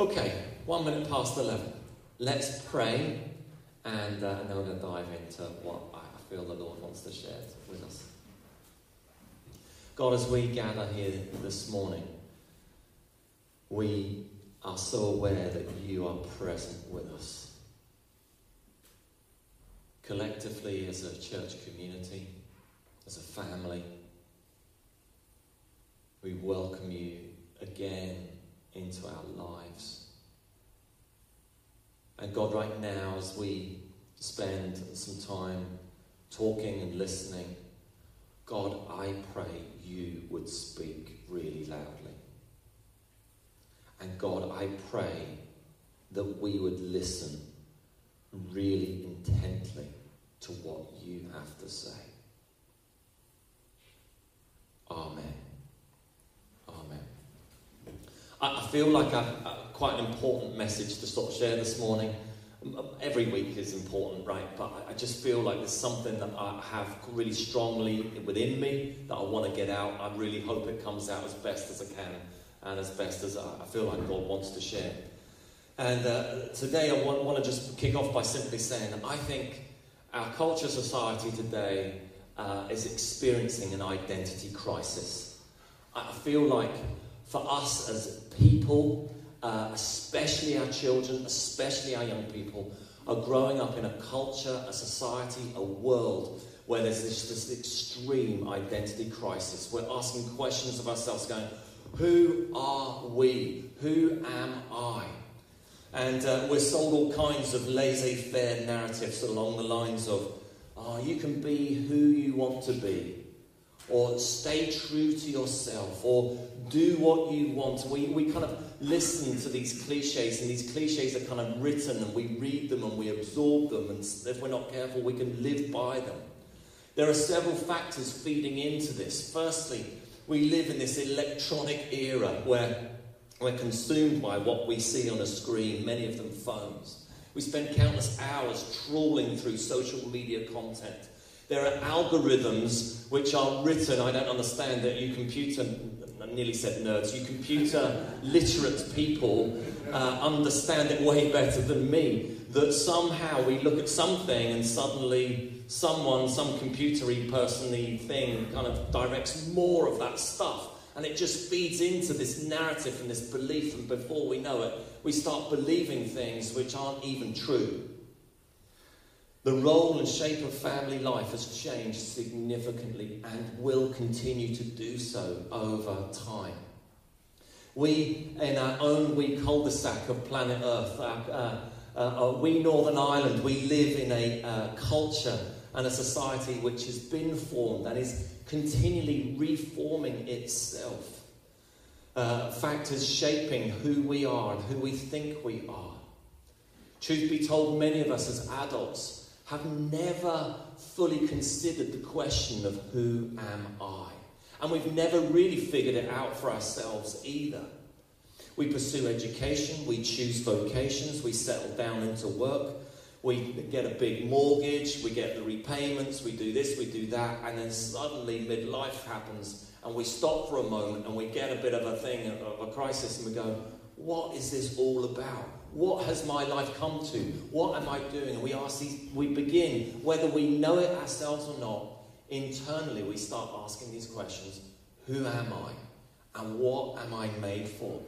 Okay, one minute past 11. Let's pray, and, uh, and then we're going to dive into what I feel the Lord wants to share with us. God, as we gather here this morning, we are so aware that you are present with us. Collectively, as a church community, as a family, we welcome you again into our lives. And God, right now, as we spend some time talking and listening, God, I pray you would speak really loudly. And God, I pray that we would listen really intently to what you have to say. I, feel like a, quite an important message to sort of share this morning. Every week is important, right? But I just feel like there's something that I have really strongly within me that I want to get out. I really hope it comes out as best as I can and as best as I feel like God wants to share. And uh, today I want, want to just kick off by simply saying I think our culture society today uh, is experiencing an identity crisis. I feel like for us as people, uh, especially our children, especially our young people, are growing up in a culture, a society, a world where there's this, this extreme identity crisis. We're asking questions of ourselves, going, Who are we? Who am I? And uh, we're sold all kinds of laissez faire narratives along the lines of, oh, you can be who you want to be, or stay true to yourself, or do what you want. We, we kind of listen to these cliches, and these cliches are kind of written, and we read them and we absorb them, and if we're not careful, we can live by them. There are several factors feeding into this. Firstly, we live in this electronic era where we're consumed by what we see on a screen, many of them phones. We spend countless hours trawling through social media content. There are algorithms which are written, I don't understand that you computer, I nearly said nerds, you computer literate people uh, understand it way better than me. That somehow we look at something and suddenly someone, some computery persony thing kind of directs more of that stuff and it just feeds into this narrative and this belief, and before we know it, we start believing things which aren't even true. The role and shape of family life has changed significantly and will continue to do so over time. We, in our own wee cul de sac of planet Earth, uh, uh, uh, we Northern Ireland, we live in a uh, culture and a society which has been formed and is continually reforming itself. Uh, factors shaping who we are and who we think we are. Truth be told, many of us as adults have never fully considered the question of who am I? And we've never really figured it out for ourselves either. We pursue education, we choose vocations, we settle down into work, we get a big mortgage, we get the repayments, we do this, we do that, and then suddenly midlife happens, and we stop for a moment and we get a bit of a thing, of a crisis, and we go, What is this all about? What has my life come to? What am I doing? And we ask these, we begin, whether we know it ourselves or not, internally we start asking these questions Who am I? And what am I made for?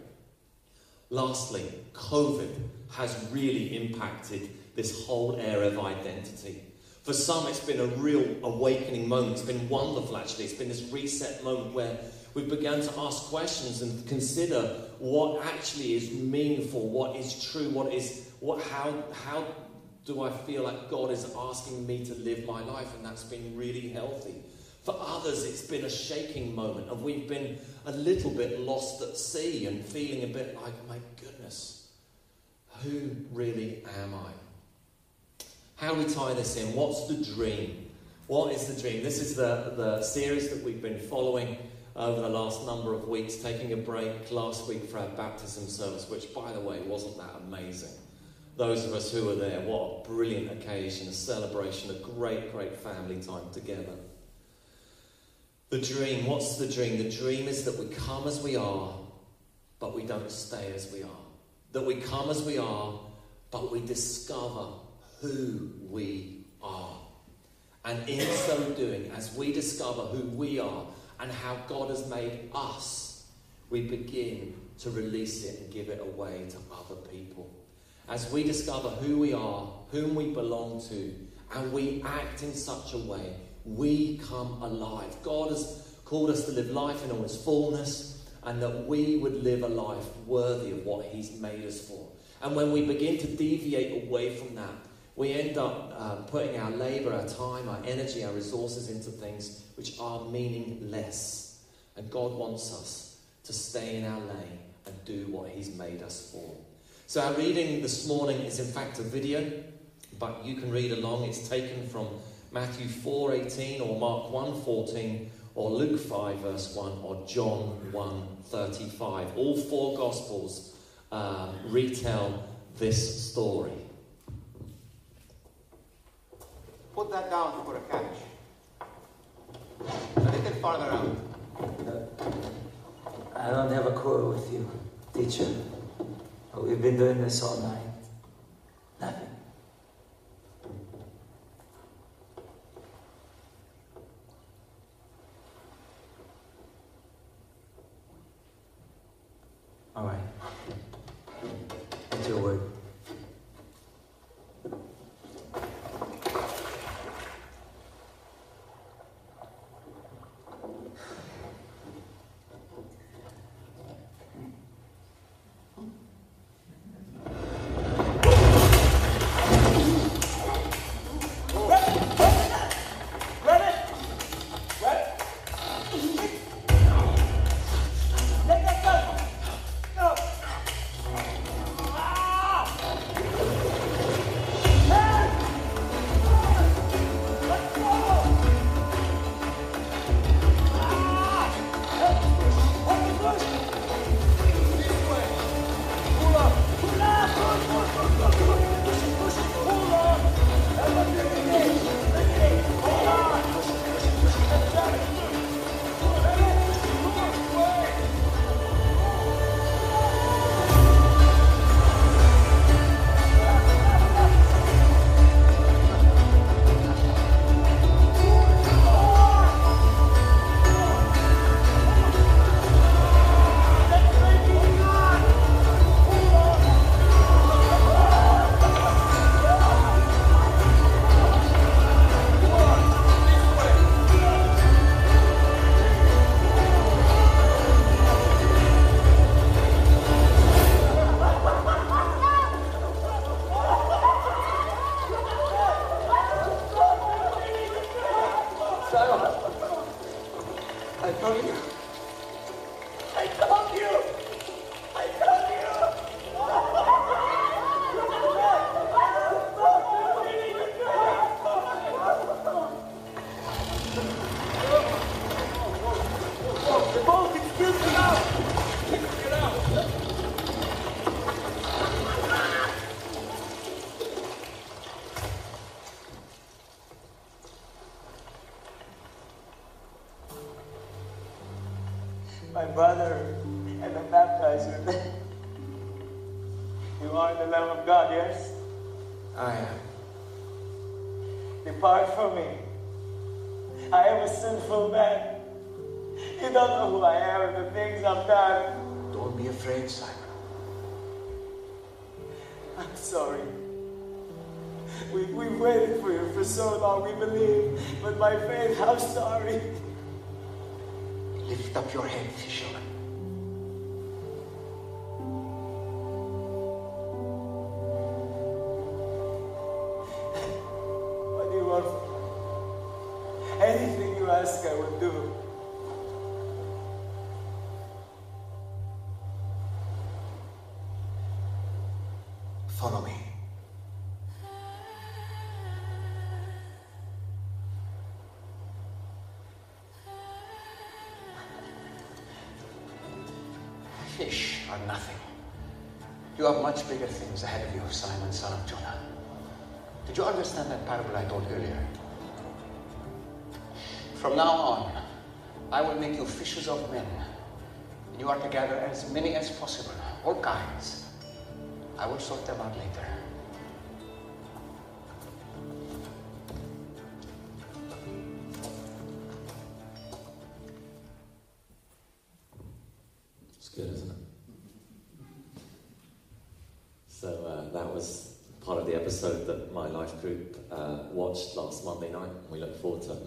Lastly, COVID has really impacted this whole area of identity. For some, it's been a real awakening moment. It's been wonderful, actually. It's been this reset moment where we began to ask questions and consider what actually is meaningful, what is true, what is what how how do I feel like God is asking me to live my life, and that's been really healthy. For others, it's been a shaking moment, and we've been a little bit lost at sea and feeling a bit like, my goodness, who really am I? How do we tie this in? What's the dream? What is the dream? This is the, the series that we've been following over the last number of weeks, taking a break last week for our baptism service, which, by the way, wasn't that amazing. Those of us who were there, what a brilliant occasion, a celebration, a great, great family time together. The dream, what's the dream? The dream is that we come as we are, but we don't stay as we are. that we come as we are, but we discover who we are. And in so doing, as we discover who we are and how God has made us, we begin to release it and give it away to other people. As we discover who we are, whom we belong to, and we act in such a way, we come alive. God has called us to live life in all its fullness, and that we would live a life worthy of what He's made us for. And when we begin to deviate away from that, we end up uh, putting our labor, our time, our energy, our resources into things which are meaningless. And God wants us to stay in our lane and do what He's made us for. So, our reading this morning is in fact a video, but you can read along. It's taken from Matthew 4:18 or Mark 1:14 or Luke 5 verse 1 or John 1:35. All four gospels um, retell this story. Put that down for a catch. A little farther out. I don't have a quarrel with you, teacher. We've been doing this all night. Nothing. I told you. I told you. I We, we've waited for you for so long, we believe. But my faith, I'm sorry. Lift up your head, fisherman. Much bigger things ahead of you, Simon, son of Jonah. Did you understand that parable I told earlier? From now on, I will make you fishers of men. And you are to gather as many as possible, all kinds. I will sort them out later.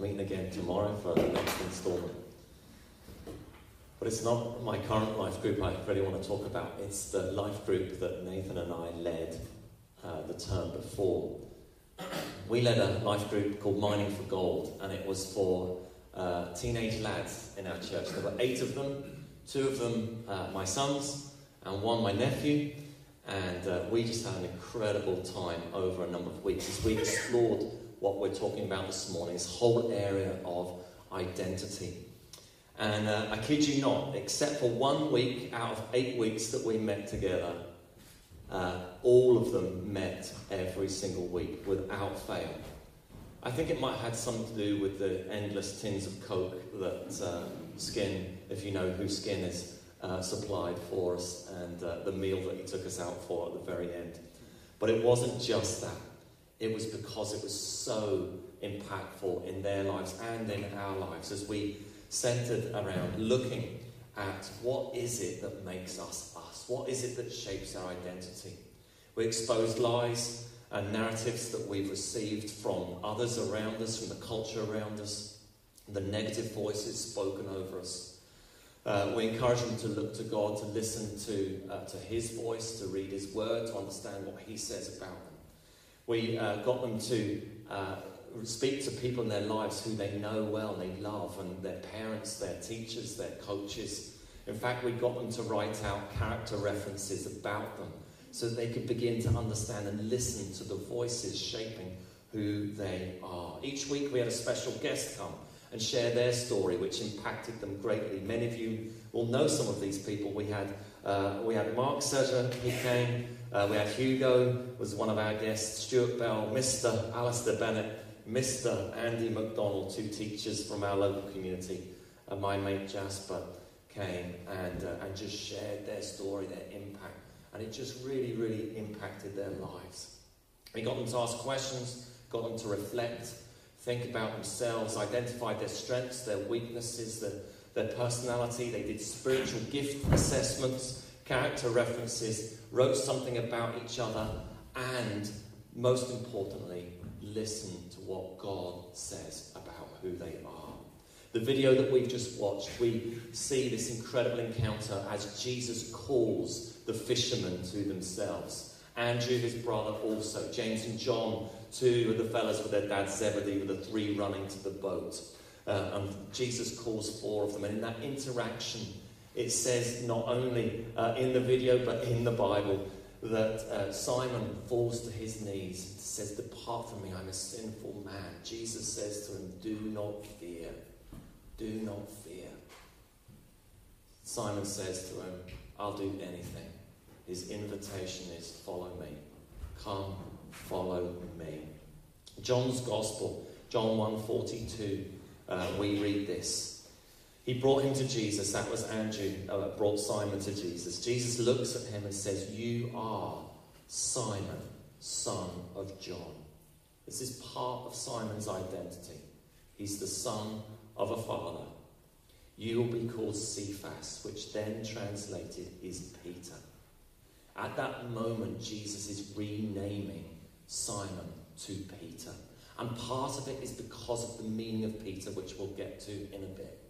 Meeting again tomorrow for the next instalment. But it's not my current life group I really want to talk about. It's the life group that Nathan and I led uh, the term before. We led a life group called Mining for Gold, and it was for uh, teenage lads in our church. There were eight of them, two of them uh, my sons, and one my nephew. And uh, we just had an incredible time over a number of weeks as we explored what we're talking about this morning this whole area of identity. And uh, I kid you not, except for one week out of eight weeks that we met together, uh, all of them met every single week without fail. I think it might have had something to do with the endless tins of Coke that uh, Skin, if you know who Skin is, uh, supplied for us and uh, the meal that he took us out for at the very end. But it wasn't just that, it was because it was so impactful in their lives and in our lives as we centered around looking at what is it that makes us us? What is it that shapes our identity? We exposed lies and narratives that we've received from others around us, from the culture around us, the negative voices spoken over us. Uh, we encourage them to look to God, to listen to, uh, to His voice, to read His Word, to understand what He says about them. We uh, got them to uh, speak to people in their lives who they know well, they love, and their parents, their teachers, their coaches. In fact, we got them to write out character references about them so that they could begin to understand and listen to the voices shaping who they are. Each week we had a special guest come and share their story, which impacted them greatly. Many of you will know some of these people. We had, uh, we had Mark Sedger, he came. Uh, we had Hugo, was one of our guests. Stuart Bell, Mr. Alistair Bennett, Mr. Andy McDonald, two teachers from our local community. and my mate Jasper came and, uh, and just shared their story, their impact. And it just really, really impacted their lives. We got them to ask questions, got them to reflect, think about themselves, identify their strengths, their weaknesses, their, their personality. They did spiritual gift assessments, character references, wrote something about each other, and most importantly, listened to what God says about who they are. The video that we've just watched, we see this incredible encounter as Jesus calls the fishermen to themselves. Andrew, his brother, also. James and John, two of the fellows with their dad Zebedee, with the three running to the boat. Uh, and Jesus calls four of them. And in that interaction, it says not only uh, in the video but in the Bible that uh, Simon falls to his knees and says, Depart from me, I'm a sinful man. Jesus says to him, Do not fear. Do not fear. Simon says to him, I'll do anything. His invitation is, Follow me. Come, follow me. John's Gospel, John 1:42, uh, we read this. He brought him to Jesus. That was Andrew, uh, brought Simon to Jesus. Jesus looks at him and says, You are Simon, son of John. This is part of Simon's identity. He's the son of a father. You will be called Cephas, which then translated is Peter. At that moment, Jesus is renaming Simon to Peter. And part of it is because of the meaning of Peter, which we'll get to in a bit.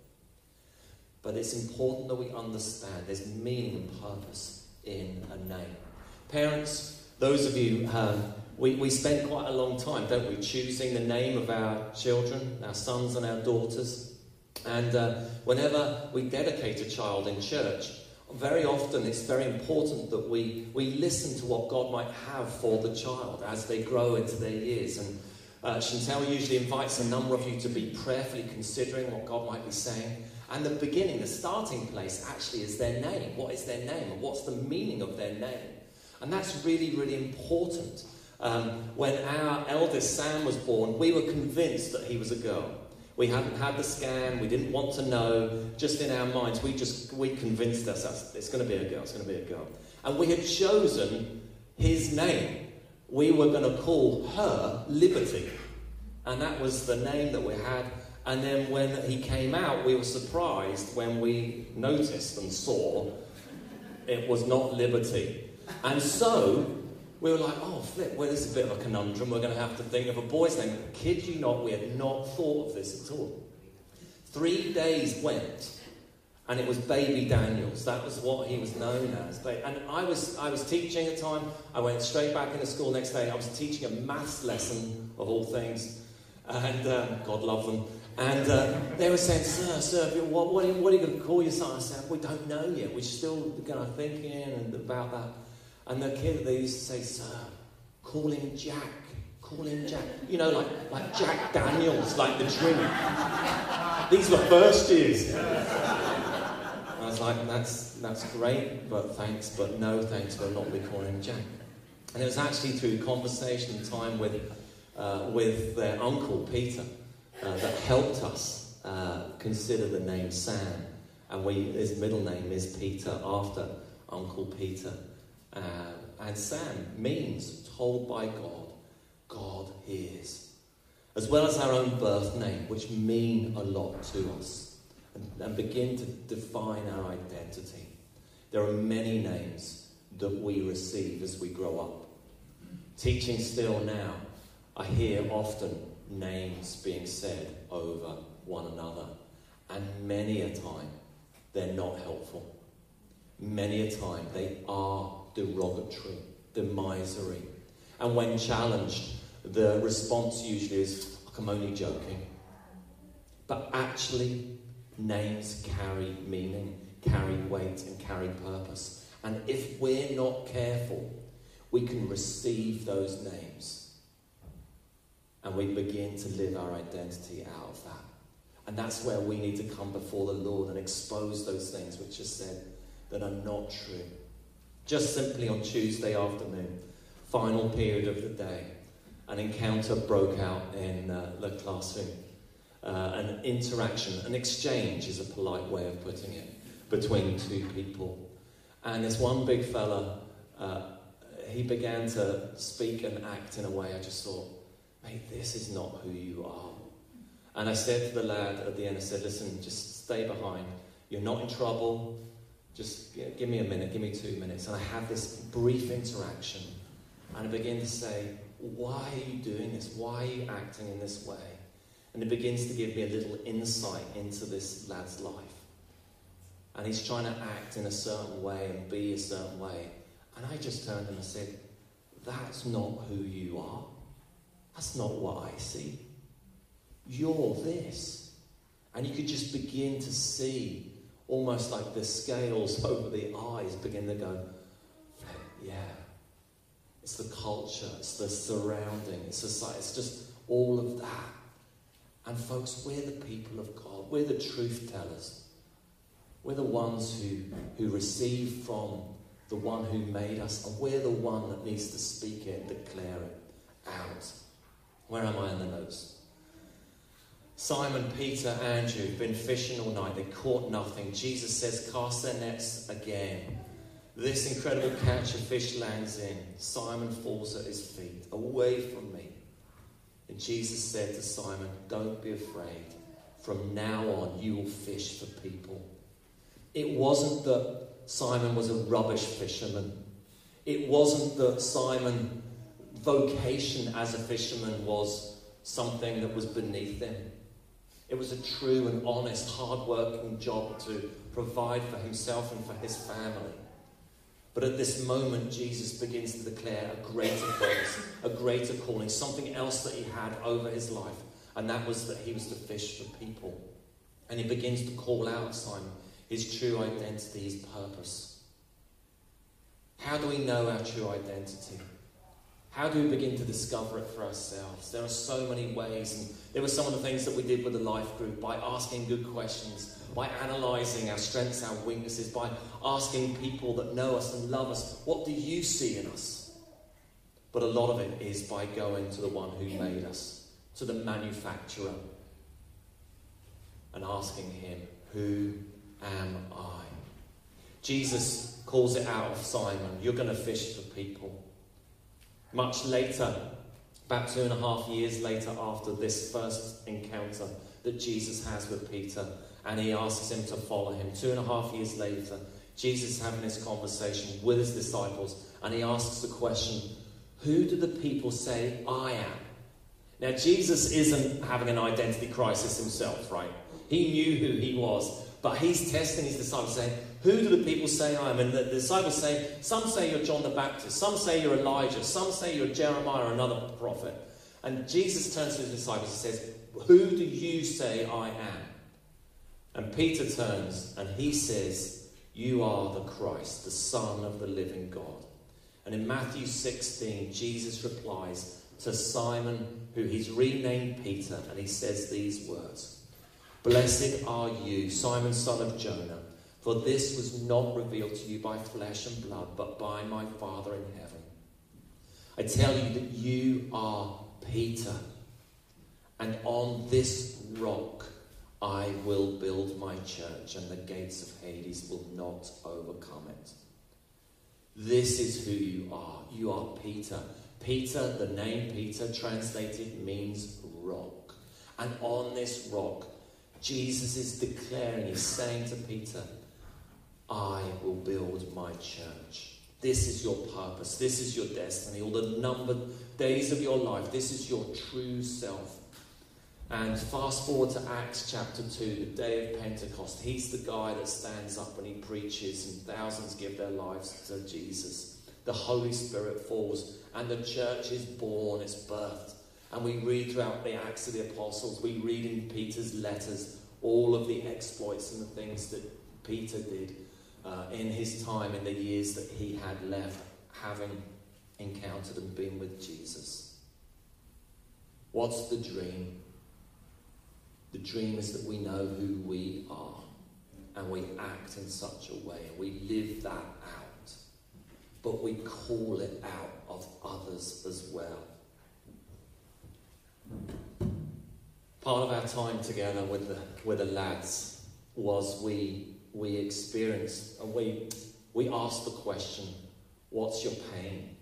But it's important that we understand there's meaning and purpose in a name. Parents, those of you, um, we, we spend quite a long time, don't we, choosing the name of our children, our sons and our daughters. And uh, whenever we dedicate a child in church, very often it's very important that we, we listen to what God might have for the child as they grow into their years. And uh, Chantel usually invites a number of you to be prayerfully considering what God might be saying. And the beginning, the starting place, actually is their name. What is their name? And what's the meaning of their name? And that's really, really important. Um, when our eldest Sam was born, we were convinced that he was a girl. We hadn't had the scan. We didn't want to know. Just in our minds, we just we convinced ourselves it's going to be a girl. It's going to be a girl. And we had chosen his name, we were going to call her Liberty. And that was the name that we had. And then when he came out, we were surprised when we noticed and saw it was not Liberty. And so we were like, oh, flip, well, this is a bit of a conundrum. We're going to have to think of a boy's name. Kid you not, we had not thought of this at all. Three days went, and it was Baby Daniels. That was what he was known as. And I was, I was teaching at the time. I went straight back into school next day. I was teaching a maths lesson, of all things. And um, God love them. And uh, they were saying, Sir, sir, what, what, are you, what are you going to call your son? I said, We don't know yet. We're still kind of thinking and about that. And the kid, they used to say, Sir, call him Jack. Call him Jack. You know, like, like Jack Daniels, like the drink. These were first years. I was like, that's, that's great, but thanks, but no thanks, we'll not be calling Jack. And it was actually through conversation and time with, uh, with their uncle, Peter, uh, that helped us uh, consider the name Sam. And we, his middle name is Peter, after Uncle Peter. Uh, and Sam means told by God, God hears. As well as our own birth name, which mean a lot to us and, and begin to define our identity. There are many names that we receive as we grow up. Teaching still now, I hear often names being said over one another, and many a time they're not helpful. Many a time they are derogatory, demisery. And when challenged, the response usually is, I'm only joking. But actually, names carry meaning, carry weight, and carry purpose. And if we're not careful, we can receive those names and we begin to live our identity out of that. And that's where we need to come before the Lord and expose those things which are said that are not true. Just simply on Tuesday afternoon, final period of the day, an encounter broke out in uh, the classroom. Uh, an interaction, an exchange is a polite way of putting it, between two people. And this one big fella, uh, he began to speak and act in a way I just thought, mate, this is not who you are. And I said to the lad at the end, I said, listen, just stay behind. You're not in trouble. Just give me a minute, give me two minutes. And I have this brief interaction. And I begin to say, why are you doing this? Why are you acting in this way? And it begins to give me a little insight into this lad's life. And he's trying to act in a certain way and be a certain way. And I just turned and I said, That's not who you are. That's not what I see. You're this. And you could just begin to see almost like the scales over the eyes begin to go, yeah. It's the culture, it's the surrounding, it's society, it's just all of that. And folks, we're the people of God. We're the truth tellers. We're the ones who, who receive from the one who made us, and we're the one that needs to speak it and declare it out. Where am I in the notes? Simon, Peter, Andrew been fishing all night. They caught nothing. Jesus says, Cast their nets again. This incredible catch of fish lands in. Simon falls at his feet. Away from me. And Jesus said to Simon, Don't be afraid. From now on, you will fish for people. It wasn't that Simon was a rubbish fisherman. It wasn't that Simon vocation as a fisherman was something that was beneath him. It was a true and honest, hard-working job to provide for himself and for his family. But at this moment, Jesus begins to declare a greater purpose, a greater calling, something else that he had over his life, and that was that he was to fish for people. And he begins to call out Simon his true identity, his purpose. How do we know our true identity? How do we begin to discover it for ourselves? There are so many ways, and there were some of the things that we did with the life group by asking good questions, by analysing our strengths, our weaknesses, by asking people that know us and love us, what do you see in us? But a lot of it is by going to the one who made us, to the manufacturer, and asking him, Who am I? Jesus calls it out of Simon. You're going to fish for people. Much later, about two and a half years later, after this first encounter that Jesus has with Peter, and he asks him to follow him. Two and a half years later, Jesus is having this conversation with his disciples, and he asks the question, Who do the people say I am? Now, Jesus isn't having an identity crisis himself, right? He knew who he was, but he's testing his disciples, saying, Who do the people say I am? And the disciples say, Some say you're John the Baptist, some say you're Elijah, some say you're Jeremiah or another prophet. And Jesus turns to his disciples and says, Who do you say I am? And Peter turns and he says, You are the Christ, the Son of the living God. And in Matthew 16, Jesus replies to Simon, who he's renamed Peter, and he says these words Blessed are you, Simon, son of Jonah, for this was not revealed to you by flesh and blood, but by my Father in heaven. I tell you that you are Peter, and on this rock I will build my church, and the gates of Hades will not overcome it. This is who you are. You are Peter. Peter, the name Peter translated means rock. And on this rock, Jesus is declaring, he's saying to Peter, I will build my church. This is your purpose. This is your destiny. All the numbered days of your life, this is your true self. And fast forward to Acts chapter 2, the day of Pentecost. He's the guy that stands up and he preaches, and thousands give their lives to Jesus. The Holy Spirit falls, and the church is born, it's birthed. And we read throughout the Acts of the Apostles, we read in Peter's letters all of the exploits and the things that Peter did uh, in his time, in the years that he had left, having encountered and been with Jesus. What's the dream? The dream is that we know who we are and we act in such a way and we live that out, but we call it out of others as well. Part of our time together with the, with the lads was we, we experience. and we, we asked the question what's your pain?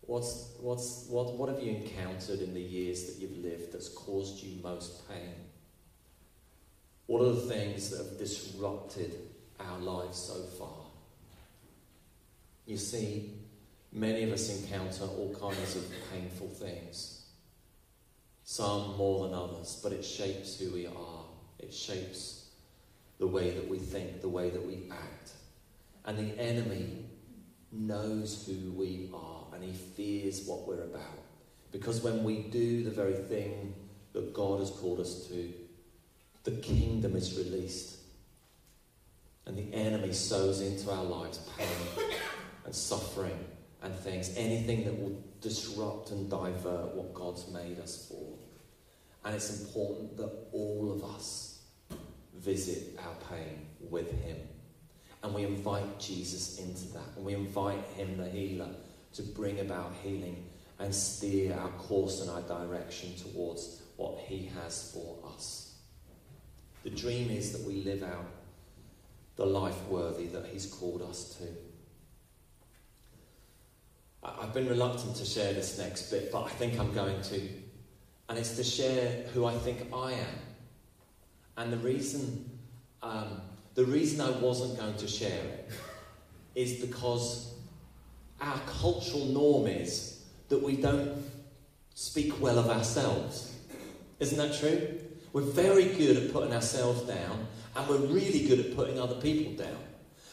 What's, what's, what, what have you encountered in the years that you've lived that's caused you most pain? What are the things that have disrupted our lives so far? You see, many of us encounter all kinds of painful things, some more than others, but it shapes who we are. It shapes the way that we think, the way that we act. And the enemy knows who we are and he fears what we're about. Because when we do the very thing that God has called us to, the kingdom is released. And the enemy sows into our lives pain and suffering and things, anything that will disrupt and divert what God's made us for. And it's important that all of us visit our pain with Him. And we invite Jesus into that. And we invite Him, the healer, to bring about healing and steer our course and our direction towards what He has for us. The dream is that we live out the life worthy that He's called us to. I've been reluctant to share this next bit, but I think I'm going to. And it's to share who I think I am. And the reason, um, the reason I wasn't going to share it is because our cultural norm is that we don't speak well of ourselves. Isn't that true? We're very good at putting ourselves down, and we're really good at putting other people down.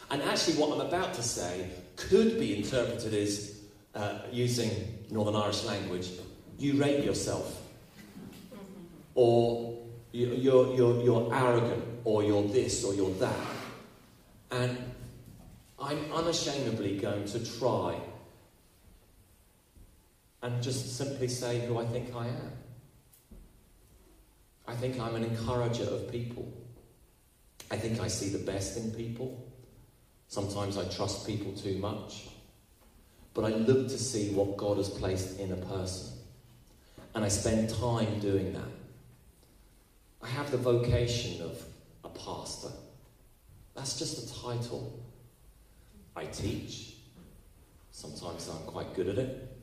And actually, what I'm about to say could be interpreted as uh, using Northern Irish language you rate yourself, or you're, you're, you're arrogant, or you're this, or you're that. And I'm unashamedly going to try and just simply say who I think I am. I think I'm an encourager of people. I think I see the best in people. Sometimes I trust people too much. But I look to see what God has placed in a person. And I spend time doing that. I have the vocation of a pastor. That's just a title. I teach. Sometimes I'm quite good at it,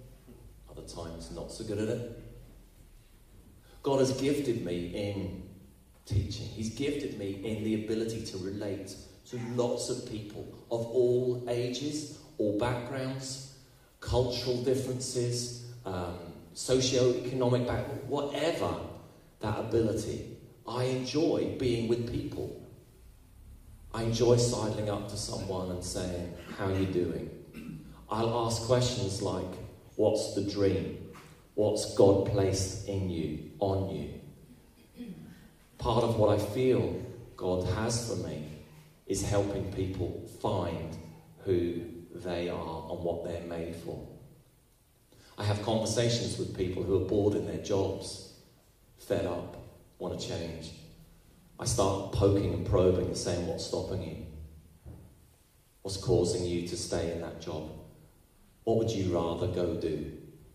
other times not so good at it. God has gifted me in teaching, He's gifted me in the ability to relate to lots of people of all ages, all backgrounds, cultural differences, um, socio-economic background, whatever that ability. I enjoy being with people. I enjoy sidling up to someone and saying, How are you doing? I'll ask questions like, What's the dream? What's God placed in you, on you? Part of what I feel God has for me is helping people find who they are and what they're made for. I have conversations with people who are bored in their jobs, fed up, want to change. I start poking and probing and saying, What's stopping you? What's causing you to stay in that job? What would you rather go do?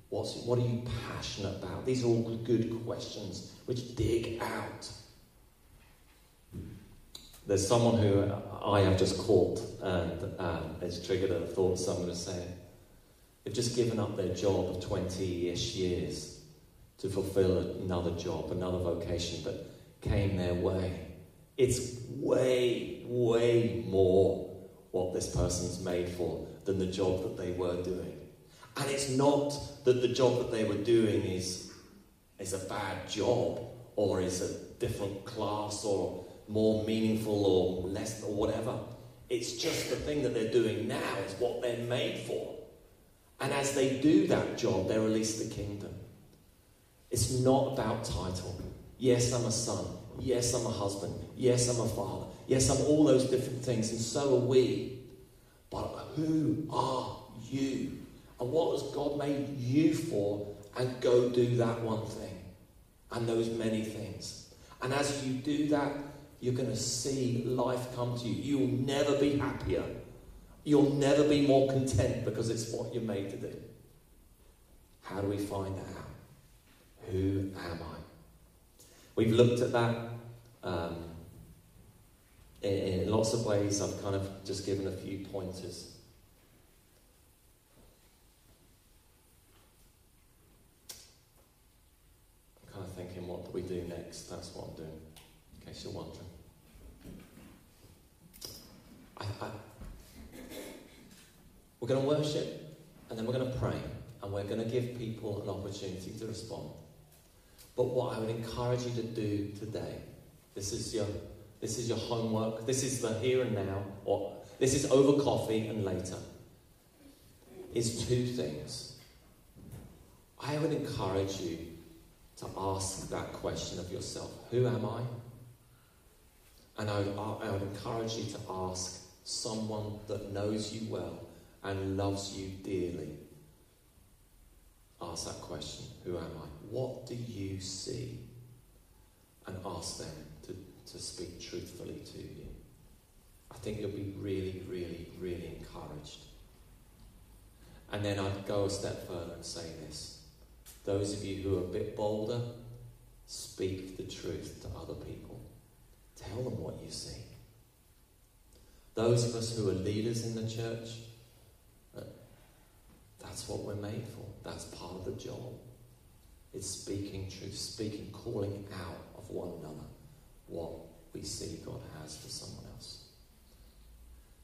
What's, what are you passionate about? These are all good questions which dig out. There's someone who I have just caught, and um, it's triggered a thought someone was saying. They've just given up their job of 20 ish years to fulfill another job, another vocation that came their way. It's way, way more what this person's made for than the job that they were doing. And it's not that the job that they were doing is, is a bad job or is a different class or more meaningful or less or whatever. It's just the thing that they're doing now is what they're made for. And as they do that job, they release the kingdom. It's not about title. Yes, I'm a son. Yes, I'm a husband. Yes, I'm a father. Yes, I'm all those different things, and so are we. But who are you? And what has God made you for? And go do that one thing and those many things. And as you do that, you're going to see life come to you. You'll never be happier. You'll never be more content because it's what you're made to do. How do we find that out? Who am I? We've looked at that um, in, in lots of ways. I've kind of just given a few pointers. I'm kind of thinking, what do we do next? That's what I'm doing, in case you're wondering. I, I, we're going to worship and then we're going to pray and we're going to give people an opportunity to respond. But what I would encourage you to do today, this is your this is your homework, this is the here and now, or this is over coffee and later, is two things. I would encourage you to ask that question of yourself Who am I? And I would, I would encourage you to ask someone that knows you well and loves you dearly. Ask that question Who am I? What do you see? And ask them to, to speak truthfully to you. I think you'll be really, really, really encouraged. And then I'd go a step further and say this. Those of you who are a bit bolder, speak the truth to other people. Tell them what you see. Those of us who are leaders in the church, uh, that's what we're made for. That's part of the job. It's speaking truth, speaking, calling out of one another what we see God has for someone.